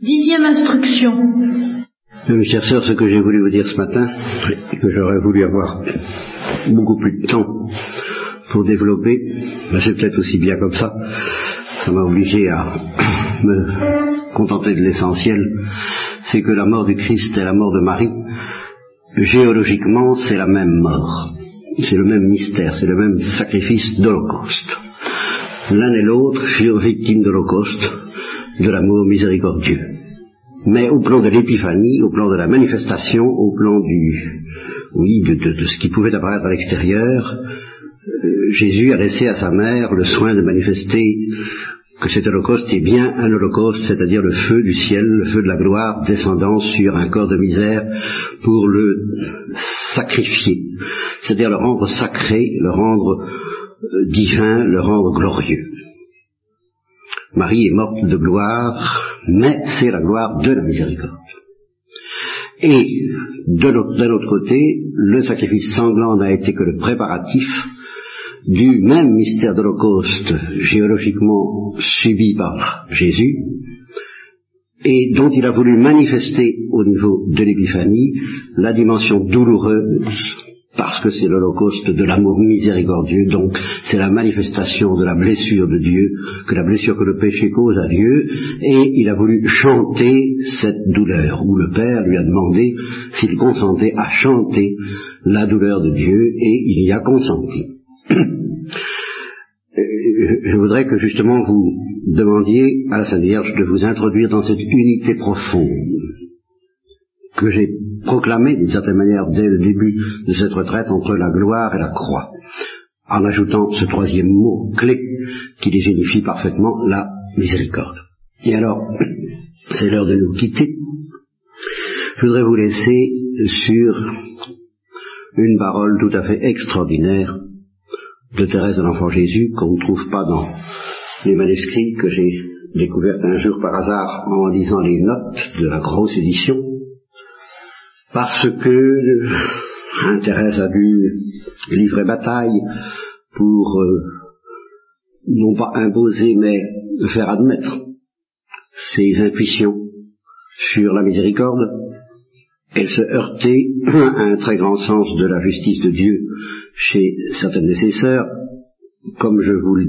Dixième instruction. Mes chers sœurs, ce que j'ai voulu vous dire ce matin, et que j'aurais voulu avoir beaucoup plus de temps pour développer, ben c'est peut-être aussi bien comme ça. Ça m'a obligé à me contenter de l'essentiel. C'est que la mort du Christ et la mort de Marie, géologiquement, c'est la même mort. C'est le même mystère, c'est le même sacrifice d'Holocauste. L'un et l'autre furent victimes d'Holocauste, de l'amour miséricordieux. Mais au plan de l'épiphanie, au plan de la manifestation, au plan du, oui, de, ce qui pouvait apparaître à l'extérieur, euh, Jésus a laissé à sa mère le soin de manifester que cet holocauste est bien un holocauste, c'est-à-dire le feu du ciel, le feu de la gloire descendant sur un corps de misère pour le sacrifier, c'est-à-dire le rendre sacré, le rendre euh, divin, le rendre glorieux. Marie est morte de gloire, mais c'est la gloire de la miséricorde. Et d'un autre côté, le sacrifice sanglant n'a été que le préparatif du même mystère d'Holocauste géologiquement subi par Jésus, et dont il a voulu manifester au niveau de l'épiphanie la dimension douloureuse parce que c'est l'holocauste de l'amour miséricordieux, donc c'est la manifestation de la blessure de Dieu, que la blessure que le péché cause à Dieu, et il a voulu chanter cette douleur, où le Père lui a demandé s'il consentait à chanter la douleur de Dieu, et il y a consenti. Je voudrais que justement vous demandiez à la Sainte Vierge de vous introduire dans cette unité profonde que j'ai proclamé d'une certaine manière dès le début de cette retraite entre la gloire et la croix, en ajoutant ce troisième mot clé qui désignifie parfaitement la miséricorde. Et alors, c'est l'heure de nous quitter. Je voudrais vous laisser sur une parole tout à fait extraordinaire de Thérèse de l'Enfant Jésus qu'on ne trouve pas dans les manuscrits que j'ai découverts un jour par hasard en lisant les notes de la grosse édition parce que Thérèse a dû livrer bataille pour euh, non pas imposer mais faire admettre ses intuitions sur la miséricorde. Elle se heurtait à un très grand sens de la justice de Dieu chez certaines de ses sœurs, comme je vous le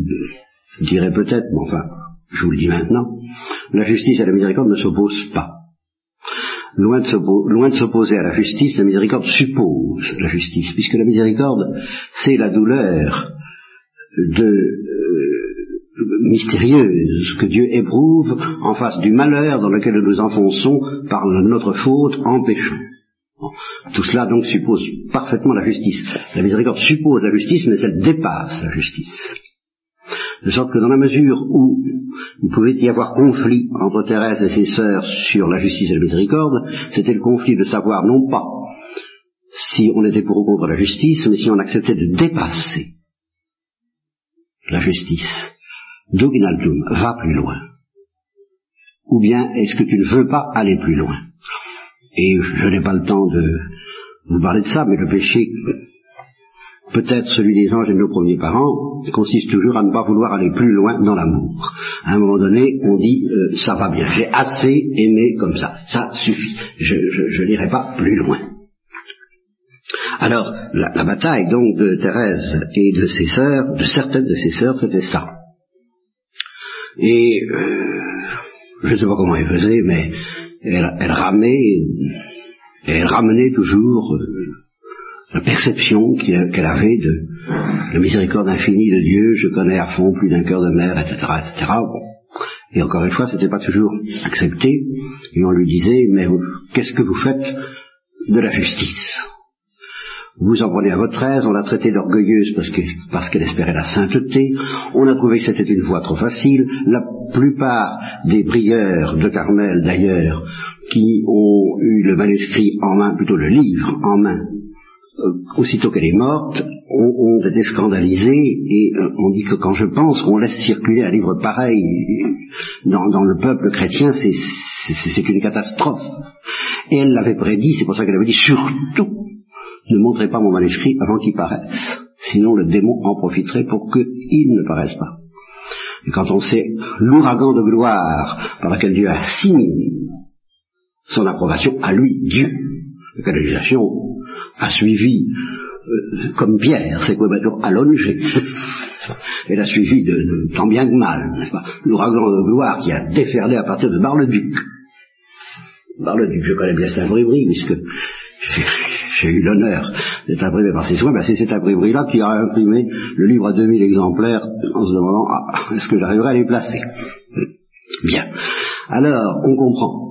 dirai peut-être, mais enfin, je vous le dis maintenant, la justice et la miséricorde ne s'opposent pas. Loin de s'opposer à la justice, la miséricorde suppose la justice, puisque la miséricorde, c'est la douleur de, euh, mystérieuse que Dieu éprouve en face du malheur dans lequel nous nous enfonçons par notre faute en péchant. Tout cela donc suppose parfaitement la justice. La miséricorde suppose la justice, mais elle dépasse la justice. De sorte que dans la mesure où il pouvait y avoir conflit entre Thérèse et ses sœurs sur la justice et la miséricorde, c'était le conflit de savoir non pas si on était pour ou contre la justice, mais si on acceptait de dépasser la justice. Doginaltum, va plus loin. Ou bien est-ce que tu ne veux pas aller plus loin? Et je n'ai pas le temps de vous parler de ça, mais le péché peut-être celui des anges et de nos premiers parents, consiste toujours à ne pas vouloir aller plus loin dans l'amour. À un moment donné, on dit euh, ça va bien, j'ai assez aimé comme ça, ça suffit, je n'irai pas plus loin. Alors, la, la, bataille donc de Thérèse et de ses sœurs, de certaines de ses sœurs, c'était ça. Et euh, je ne sais pas comment elle faisait, mais elle, elle ramait, elle ramenait toujours euh, la perception qu'elle avait de la miséricorde infinie de Dieu, je connais à fond plus d'un cœur de mère, etc., etc. Et encore une fois, c'était pas toujours accepté, et on lui disait, mais qu'est-ce que vous faites de la justice? Vous en prenez à votre aise, on l'a traitée d'orgueilleuse parce qu'elle espérait la sainteté, on a trouvé que c'était une voie trop facile, la plupart des prieurs de Carmel d'ailleurs, qui ont eu le manuscrit en main, plutôt le livre en main, aussitôt qu'elle est morte, on, été scandalisés et euh, on dit que quand je pense qu'on laisse circuler un livre pareil dans, le peuple chrétien, c'est une catastrophe. Et elle l'avait prédit, c'est pour ça qu'elle avait dit surtout ne montrez pas mon manuscrit avant qu'il paraisse, sinon le démon en profiterait pour qu'il ne paraisse pas. Et quand on sait l'ouragan de gloire par lequel Dieu a signé son approbation à lui, Dieu, la canalisation a suivi euh, comme Pierre, c'est quoi allongé. Elle a suivi de, tant bien que mal, n'est-ce pas? L'ouragan de gloire qui a déferlé à partir de Bar-le-Duc. Bar-le-Duc, je connais bien cette imprimerie, puisque j'ai eu l'honneur d'être imprimé par ses soins, ben c'est cette imprimerie-là qui a imprimé le livre à 2000 exemplaires en se demandant ah, est-ce que j'arriverai à les placer? Bien. Alors, on comprend.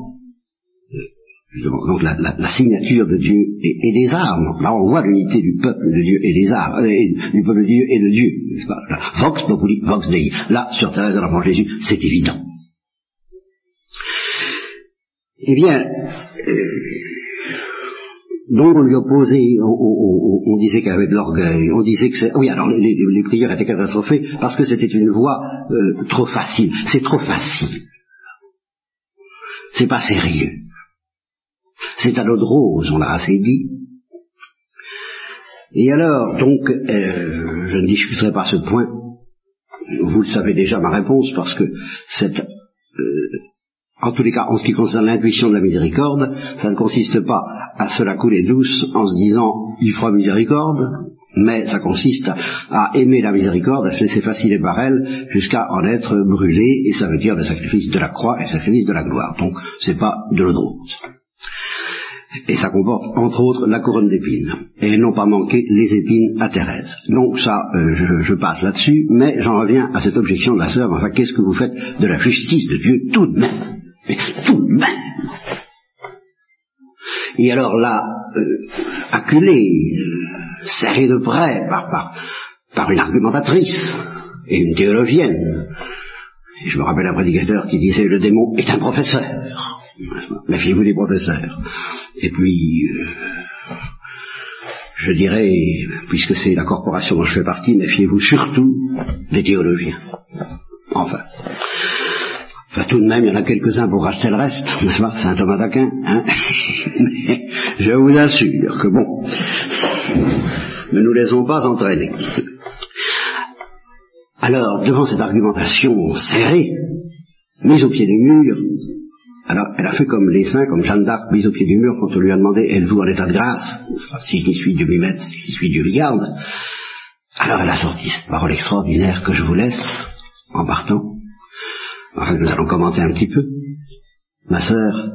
Donc la, signature de Dieu et, des armes. Là, on voit l'unité du peuple de Dieu et des armes, du peuple de Dieu et de Dieu. Vox populi, vox dei. Là, sur Thérèse de l'Enfant Jésus, c'est évident. Eh bien, euh, donc on lui opposait, on, disait qu'elle avait de l'orgueil, on disait que c'est... Oui, alors les, prières étaient catastrophées parce que c'était une voie euh, trop facile. C'est trop facile. C'est pas sérieux. C'est à l'eau de rose, on l'a assez dit. Et alors, donc, euh, je ne discuterai pas ce point. Vous le savez déjà ma réponse parce que cette euh, en tous les cas, en ce qui concerne l'intuition de la miséricorde, ça ne consiste pas à se la couler douce en se disant il fera miséricorde, mais ça consiste à, aimer la miséricorde, à se laisser fasciner par elle, jusqu'à en être brûlé, et ça veut dire le sacrifice de la croix et le sacrifice de la gloire. Donc, c'est pas de l'eau Et ça comporte, entre autres, la couronne d'épines. Et non pas manquer les épines à Thérèse. Donc ça, euh, je, passe là-dessus, mais j'en reviens à cette objection de la sœur, enfin, qu'est-ce que vous faites de la justice de Dieu tout de même? Tout de même. Et alors là, euh, acculé, euh, serré de près par, par, par une argumentatrice et une théologienne, et je me rappelle un prédicateur qui disait le démon est un professeur. Méfiez-vous des professeurs. Et puis, euh, je dirais, puisque c'est la corporation dont je fais partie, méfiez-vous surtout des théologiens. Enfin tout de même, il y en a quelques-uns pour racheter le reste, n'est-ce pas Saint Thomas d'Aquin, hein je vous assure que bon, ne nous laissons pas entraîner. Alors, devant cette argumentation serrée, mise au pied du mur, alors elle a fait comme les saints, comme Jeanne d'Arc, mise au pied du mur, quand on lui a demandé, êtes-vous en état de grâce? Si je suis, Dieu m'y mette, si je suis, Dieu m'y garde. Alors elle a sorti cette parole extraordinaire que je vous laisse, en partant. Enfin, nous allons commenter un petit peu. Ma sœur,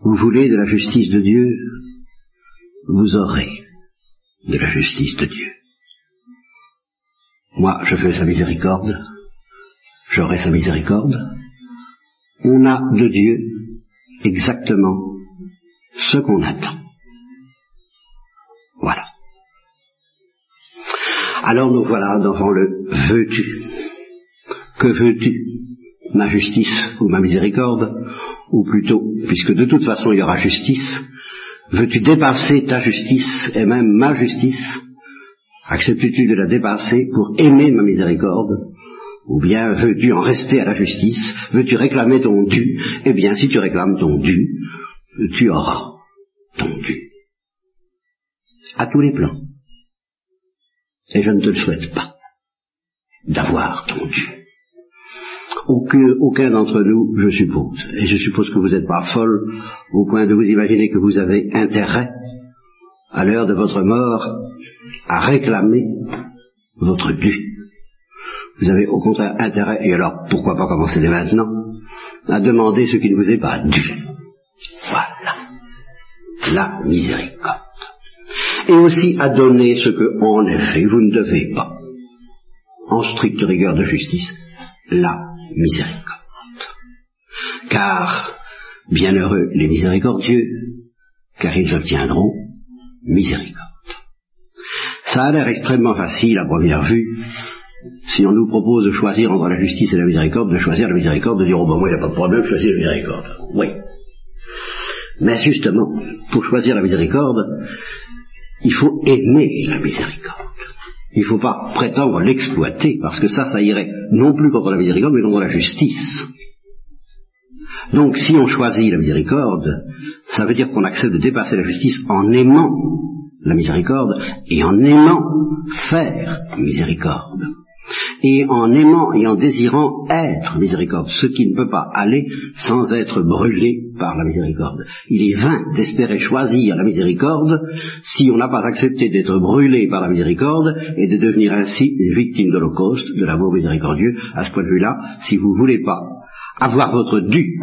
vous voulez de la justice de Dieu, vous aurez de la justice de Dieu. Moi, je fais sa miséricorde, j'aurai sa miséricorde. On a de Dieu exactement ce qu'on attend. Voilà. Alors nous voilà devant le veux-tu. Que veux-tu? Ma justice ou ma miséricorde, ou plutôt, puisque de toute façon il y aura justice, veux-tu dépasser ta justice et même ma justice? Acceptes-tu de la dépasser pour aimer ma miséricorde? Ou bien veux-tu en rester à la justice? Veux-tu réclamer ton dû? Eh bien, si tu réclames ton dû, tu auras ton dû. À tous les plans. Et je ne te le souhaite pas d'avoir ton dû aucun, d'entre nous, je suppose, et je suppose que vous n'êtes pas folle au point de vous imaginer que vous avez intérêt, à l'heure de votre mort, à réclamer votre dû. Vous avez au contraire intérêt, et alors pourquoi pas commencer dès maintenant, à demander ce qui ne vous est pas dû. Voilà. La miséricorde. Et aussi à donner ce que, en effet, vous ne devez pas, en stricte rigueur de justice, la miséricorde. Car, bienheureux les miséricordieux, car ils obtiendront miséricorde. Ça a l'air extrêmement facile à première vue, si on nous propose de choisir entre la justice et la miséricorde, de choisir la miséricorde, de dire, oh ben moi, il n'y a pas de problème, choisir la miséricorde. Oui. Mais justement, pour choisir la miséricorde, il faut aimer la miséricorde. Il ne faut pas prétendre l'exploiter, parce que ça, ça irait non plus contre la miséricorde, mais contre la justice. Donc, si on choisit la miséricorde, ça veut dire qu'on accepte de dépasser la justice en aimant la miséricorde et en aimant faire miséricorde. Et en aimant et en désirant être miséricorde, ce qui ne peut pas aller sans être brûlé par la miséricorde. Il est vain d'espérer choisir la miséricorde si on n'a pas accepté d'être brûlé par la miséricorde et de devenir ainsi une victime de l'Holocauste, de l'amour miséricordieux. À ce point de vue-là, si vous ne voulez pas avoir votre dû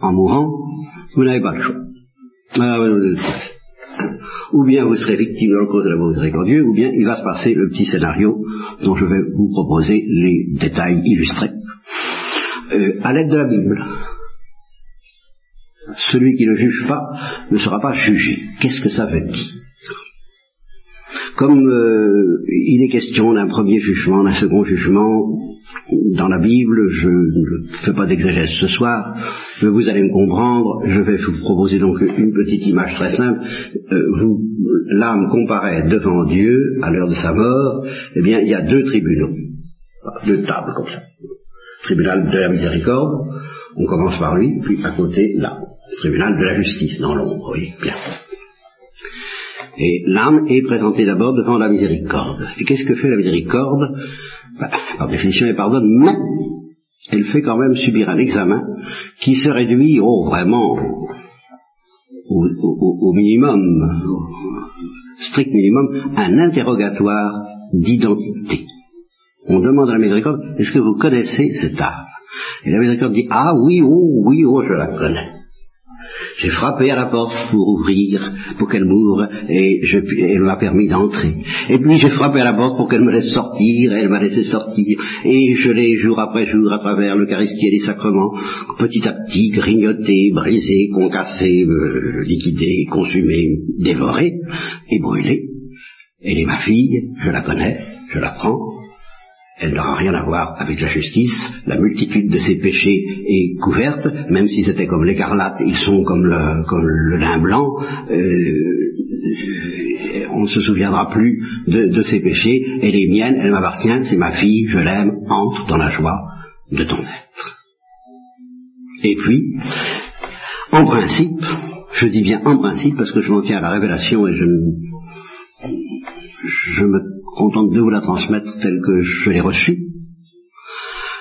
en mourant, vous n'avez pas le choix. Ou bien vous serez victime de l'encause de l'amour miséricordieux, ou bien il va se passer le petit scénario dont je vais vous proposer les détails illustrés euh, à l'aide de la Bible. Celui qui ne juge pas ne sera pas jugé. Qu'est-ce que ça veut dire? Comme euh, il est question d'un premier jugement, d'un second jugement, dans la Bible, je ne fais pas d'exégèse ce soir, mais vous allez me comprendre, je vais vous proposer donc une petite image très simple. Euh, l'âme comparaît devant Dieu à l'heure de sa mort, eh bien il y a deux tribunaux, deux tables comme ça. Tribunal de la miséricorde, on commence par lui, puis à côté là, tribunal de la justice, dans l'ombre, oui, bien. Et l'âme est présentée d'abord devant la miséricorde. Et qu'est-ce que fait la miséricorde? Bah, Par définition, elle pardonne, mais elle fait quand même subir un examen qui se réduit au vraiment au, minimum, strict minimum, un interrogatoire d'identité. On demande à la miséricorde, est-ce que vous connaissez cette âme Et la miséricorde dit, ah oui, oh oui, oh, je la connais. J'ai frappé à la porte pour ouvrir, pour qu'elle m'ouvre, et elle m'a permis d'entrer. Et puis j'ai frappé à la porte pour qu'elle me laisse sortir, et elle m'a laissé sortir. Et je l'ai jour après jour à travers l'Eucharistie et les sacrements, petit à petit grignoté, brisé, concassé, euh, liquidé, consumé, dévoré et brûlé. Elle est ma fille, je la connais, je la prends, elle n'aura rien à voir avec la justice. La multitude de ses péchés est couverte, même si c'était comme l'écarlate, ils sont comme le, comme le lin blanc. Euh, on ne se souviendra plus de, de ses péchés. Elle est mienne, elle m'appartient, c'est ma fille, je l'aime, entre dans la joie de ton être. Et puis, en principe, je dis bien en principe parce que je m'en tiens à la révélation et je, je me contente de vous la transmettre telle que je l'ai reçue,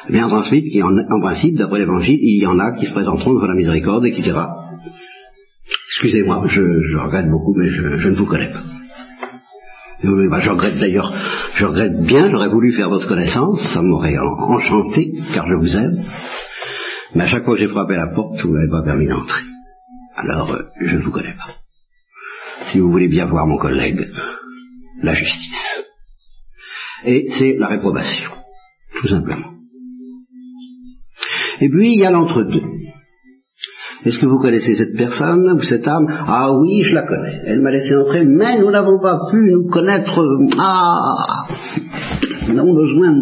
bien transmise, qui en, principe, d'après l'évangile, il y en a qui se présenteront devant la miséricorde et qui dira Excusez-moi, je, regrette beaucoup, mais je, ne vous connais pas. Bah, je regrette d'ailleurs, je regrette bien, j'aurais voulu faire votre connaissance, ça m'aurait enchanté, car je vous aime, mais à chaque fois que j'ai frappé la porte, vous ne m'avez pas permis d'entrer. Alors, euh, je ne vous connais pas. Si vous voulez bien voir mon collègue, la justice et c'est la réprobation, tout simplement. Et puis il y a l'entre-deux. Est-ce que vous connaissez cette personne ou cette âme? Ah oui, je la connais. Elle m'a laissé entrer, mais nous n'avons pas pu nous connaître. Ah Nous avons besoin,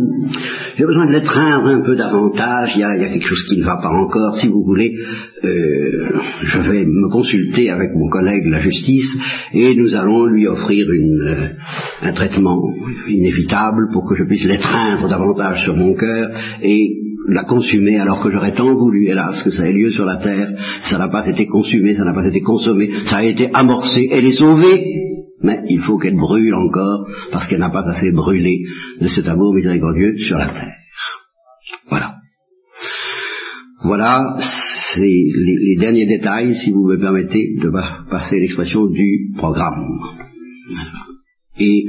j'ai besoin de l'étreindre un peu davantage. Il y, a, quelque chose qui ne va pas encore. Si vous voulez, euh, je vais me consulter avec mon collègue la justice et nous allons lui offrir une, euh, un traitement inévitable pour que je puisse l'étreindre davantage sur mon cœur et la consumer alors que j'aurais tant voulu, hélas, que ça ait lieu sur la terre. Ça n'a pas été consumé, ça n'a pas été consommé, ça a été amorcé, elle est sauvée. Mais il faut qu'elle brûle encore parce qu'elle n'a pas assez brûlé de cet amour miséricordieux sur la terre. Voilà. Voilà, c'est les, derniers détails, si vous me permettez de passer l'expression du programme. Et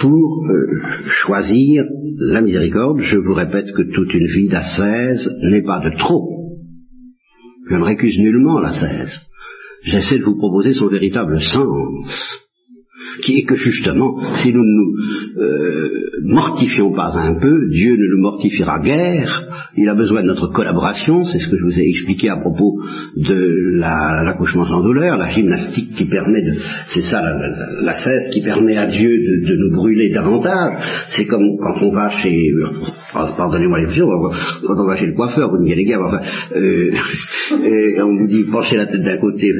pour euh, choisir la miséricorde, je vous répète que toute une vie d'ascèse n'est pas de trop. Je ne récuse nullement l'ascèse. J'essaie de vous proposer son véritable sens qui est que justement, si nous ne nous euh, mortifions pas un peu, Dieu ne nous mortifiera guère. Il a besoin de notre collaboration, c'est ce que je vous ai expliqué à propos de l'accouchement sans douleur, la gymnastique qui permet de, c'est ça la, cesse qui permet à Dieu de, nous brûler davantage. C'est comme quand on va chez, pardonnez-moi l'expression, quand on va chez le coiffeur, vous me dites les gars, enfin, euh, on vous dit penchez la tête d'un côté,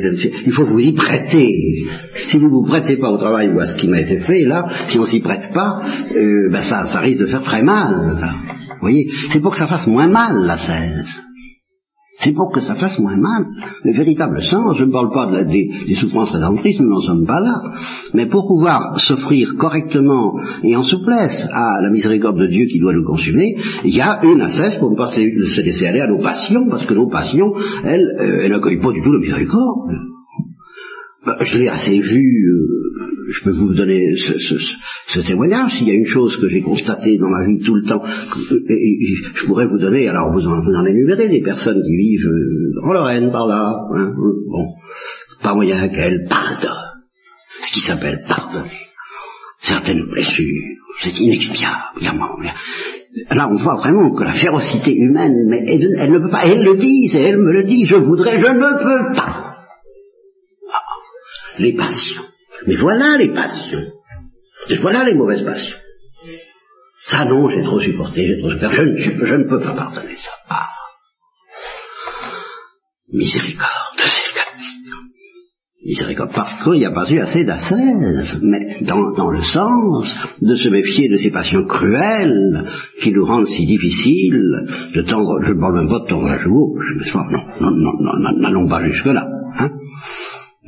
il faut vous y prêter. Si vous vous prêtez pas au travail ou à ce qui m'a été fait, là, si on s'y prête pas, euh, ben ça, ça risque de faire très mal. Vous voyez, c'est pour que ça fasse moins mal la 16. C'est pour que ça fasse moins mal. Le véritable sens, je ne parle pas des, souffrances rédemptrices, nous n'en sommes pas là, mais pour pouvoir s'offrir correctement et en souplesse à la miséricorde de Dieu qui doit nous consumer, il y a une assesse pour ne pas se laisser aller à nos passions, parce que nos passions, elles, euh, elles n'accueillent pas du tout la miséricorde. Bah, je l'ai assez vu, euh, je peux vous donner ce, témoignage, s'il y a une chose que j'ai constatée dans ma vie tout le temps, je pourrais vous donner, alors vous en, vous en énumérez des personnes qui vivent euh, en Lorraine par là, hein, bon, pas moyen qu'elles pardonnent, ce qui s'appelle pardonner. Certaines blessures, c'est inexpiable, Là, on voit vraiment que la férocité humaine, mais elle, ne peut pas, elle le dit, et elle me le dit, je voudrais, je ne peux pas les passions. Mais voilà les passions. Voilà les mauvaises passions. Ça non, j'ai trop supporté, j'ai trop supporté. Je ne, je peux pas pardonner ça. Ah. Miséricorde, c'est Miséricorde, parce qu'il n'y a pas eu assez d'assaise, mais dans, le sens de se méfier de ces passions cruelles qui nous rendent si difficiles de tendre, je ne parle même pas de tendre la joue non, non, non, n'allons pas jusque-là. Hein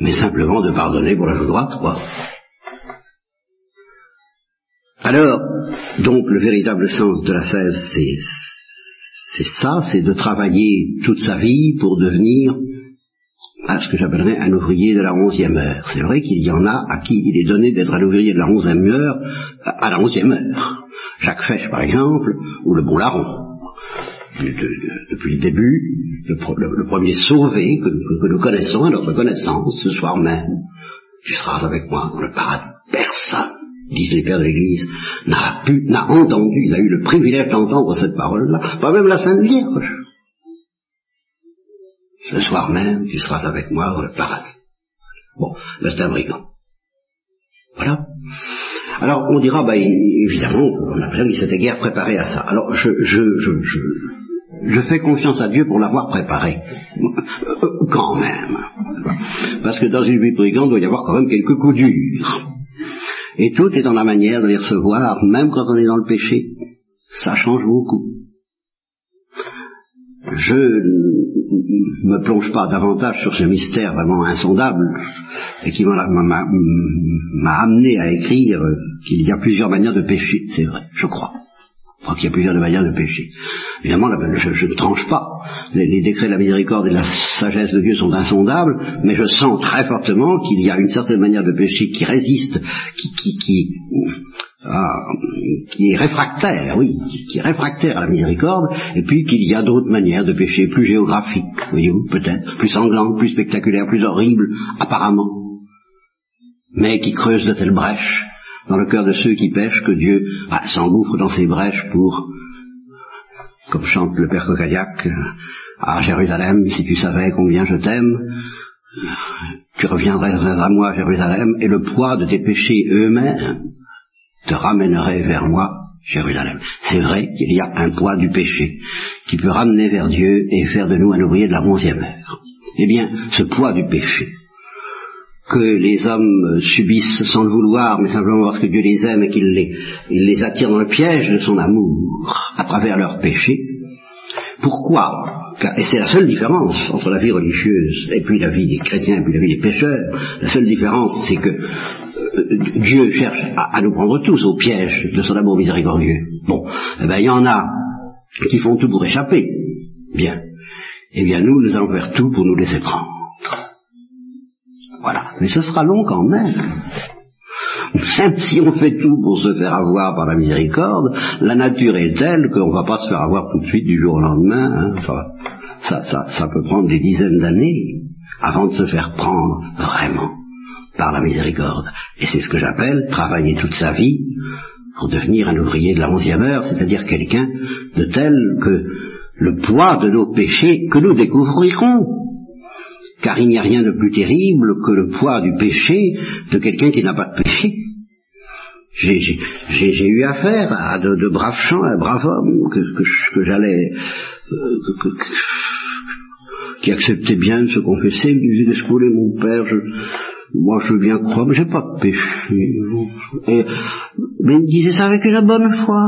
mais simplement de pardonner pour la joue droite, quoi. Alors, donc le véritable sens de la cesse, c'est, ça, c'est de travailler toute sa vie pour devenir à ce que j'appellerais un ouvrier de la onzième heure. C'est vrai qu'il y en a à qui il est donné d'être un ouvrier de la onzième heure à la onzième heure. Jacques Fesch, par exemple, ou le bon larron depuis le début, le, premier sauvé que, nous connaissons à notre connaissance, ce soir même, tu seras avec moi dans le paradis. Personne, disent les pères de l'Église, n'a pu, n'a entendu, il a eu le privilège d'entendre cette parole-là, pas même la Sainte Vierge. Ce soir même, tu seras avec moi dans le paradis. Bon, ben c'est un brigand. Voilà. Alors on dira, bah, évidemment, on a l'impression qu'il s'était guère préparé à ça. Alors je, je, je, je, je fais confiance à Dieu pour l'avoir préparé. quand même. Parce que dans une vie brigande, il doit y avoir quand même quelques coups durs. Et tout est dans la manière de les recevoir, même quand on est dans le péché. Ça change beaucoup. Je ne me plonge pas davantage sur ce mystère vraiment insondable et qui m'a amené à écrire qu'il y a plusieurs manières de pécher, c'est vrai, je crois. Je crois qu'il y a plusieurs manières de pécher. Évidemment, je, ne tranche pas. Les, décrets de la miséricorde et de la sagesse de Dieu sont insondables, mais je sens très fortement qu'il y a une certaine manière de pécher qui résiste, qui, ah, qui est réfractaire, oui, qui, est réfractaire à la miséricorde, et puis qu'il y a d'autres manières de pécher plus géographiques, voyez-vous, peut-être, plus sanglantes, plus spectaculaires, plus horribles, apparemment, mais qui creusent de telles brèches dans le cœur de ceux qui pêchent que Dieu ah, s'engouffre dans ces brèches pour comme chante le Père Coccadiac, à Jérusalem, si tu savais combien je t'aime, tu reviendrais à moi, Jérusalem, et le poids de tes péchés eux-mêmes te ramènerait vers moi, Jérusalem. C'est vrai qu'il y a un poids du péché qui peut ramener vers Dieu et faire de nous un ouvrier de la onzième heure. Eh bien, ce poids du péché, que les hommes subissent sans le vouloir, mais simplement parce que Dieu les aime et qu'il les, attire dans le piège de son amour à travers leurs péchés. Pourquoi? Et c'est la seule différence entre la vie religieuse et puis la vie des chrétiens et puis la vie des pécheurs. La seule différence, c'est que euh, Dieu cherche à, nous prendre tous au piège de son amour miséricordieux. Bon, eh ben il y en a qui font tout pour échapper. Bien. Eh bien nous, nous allons faire tout pour nous laisser prendre. Voilà. Mais ce sera long quand même. Même si on fait tout pour se faire avoir par la miséricorde, la nature est telle qu'on ne va pas se faire avoir tout de suite du jour au lendemain. Hein. Ça, ça, ça peut prendre des dizaines d'années avant de se faire prendre vraiment par la miséricorde. Et c'est ce que j'appelle travailler toute sa vie pour devenir un ouvrier de la onzième heure, c'est-à-dire quelqu'un de tel que le poids de nos péchés que nous découvrirons car il n'y a rien de plus terrible que le poids du péché de quelqu'un qui n'a pas de péché. J'ai eu affaire à de, braves gens, un brave homme que, j'allais, euh, qui acceptait bien de se confesser, qui disait Escoulez mon père, moi je bien croire, mais j'ai pas de péché. mais il disait ça avec une bonne foi.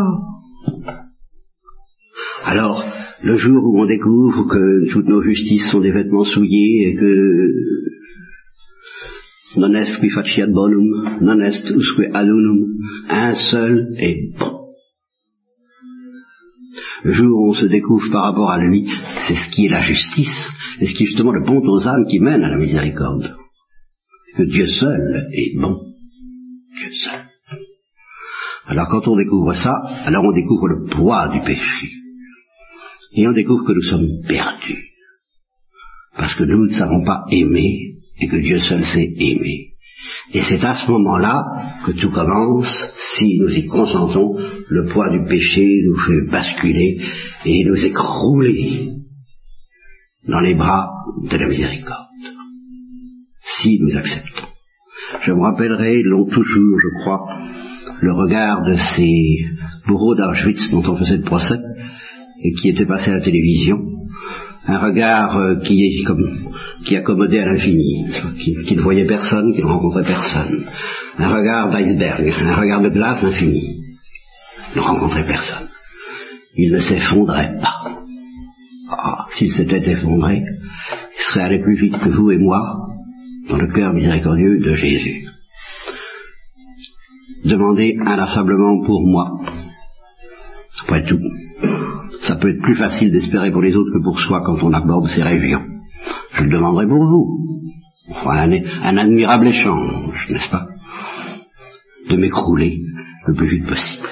Alors, le jour où on découvre que toutes nos justices sont des vêtements souillés et que non est qui faciat bonum, non est usque adunum, un seul est bon. Le jour où on se découvre par rapport à lui, c'est ce qui est la justice, et ce qui est justement le bon aux âmes qui mène à la miséricorde. Que Dieu seul est bon. Dieu seul. Alors quand on découvre ça, alors on découvre le poids du péché. Et on découvre que nous sommes perdus. Parce que nous ne savons pas aimer et que Dieu seul sait aimer. Et c'est à ce moment-là que tout commence, si nous y consentons, le poids du péché nous fait basculer et nous écrouler dans les bras de la miséricorde. Si nous acceptons. Je me rappellerai long, toujours, je crois, le regard de ces bourreaux d'Auschwitz dont on faisait le procès et qui étaient passés à la télévision. Un regard euh, qui est comme qui accommodait à l'infini, qui, qui, ne voyait personne, qui ne rencontrait personne. Un regard d'iceberg, un regard de glace infini. Ne rencontrait personne. Il ne s'effondrait pas. Ah, s'il s'était effondré, il serait allé plus vite que vous et moi dans le cœur miséricordieux de Jésus. Demandez inlassablement pour moi. Après tout, peut être plus facile d'espérer pour les autres que pour soi quand on aborde ces régions. Je le demanderai pour vous. un, un admirable échange, n'est-ce pas? De m'écrouler le plus vite possible.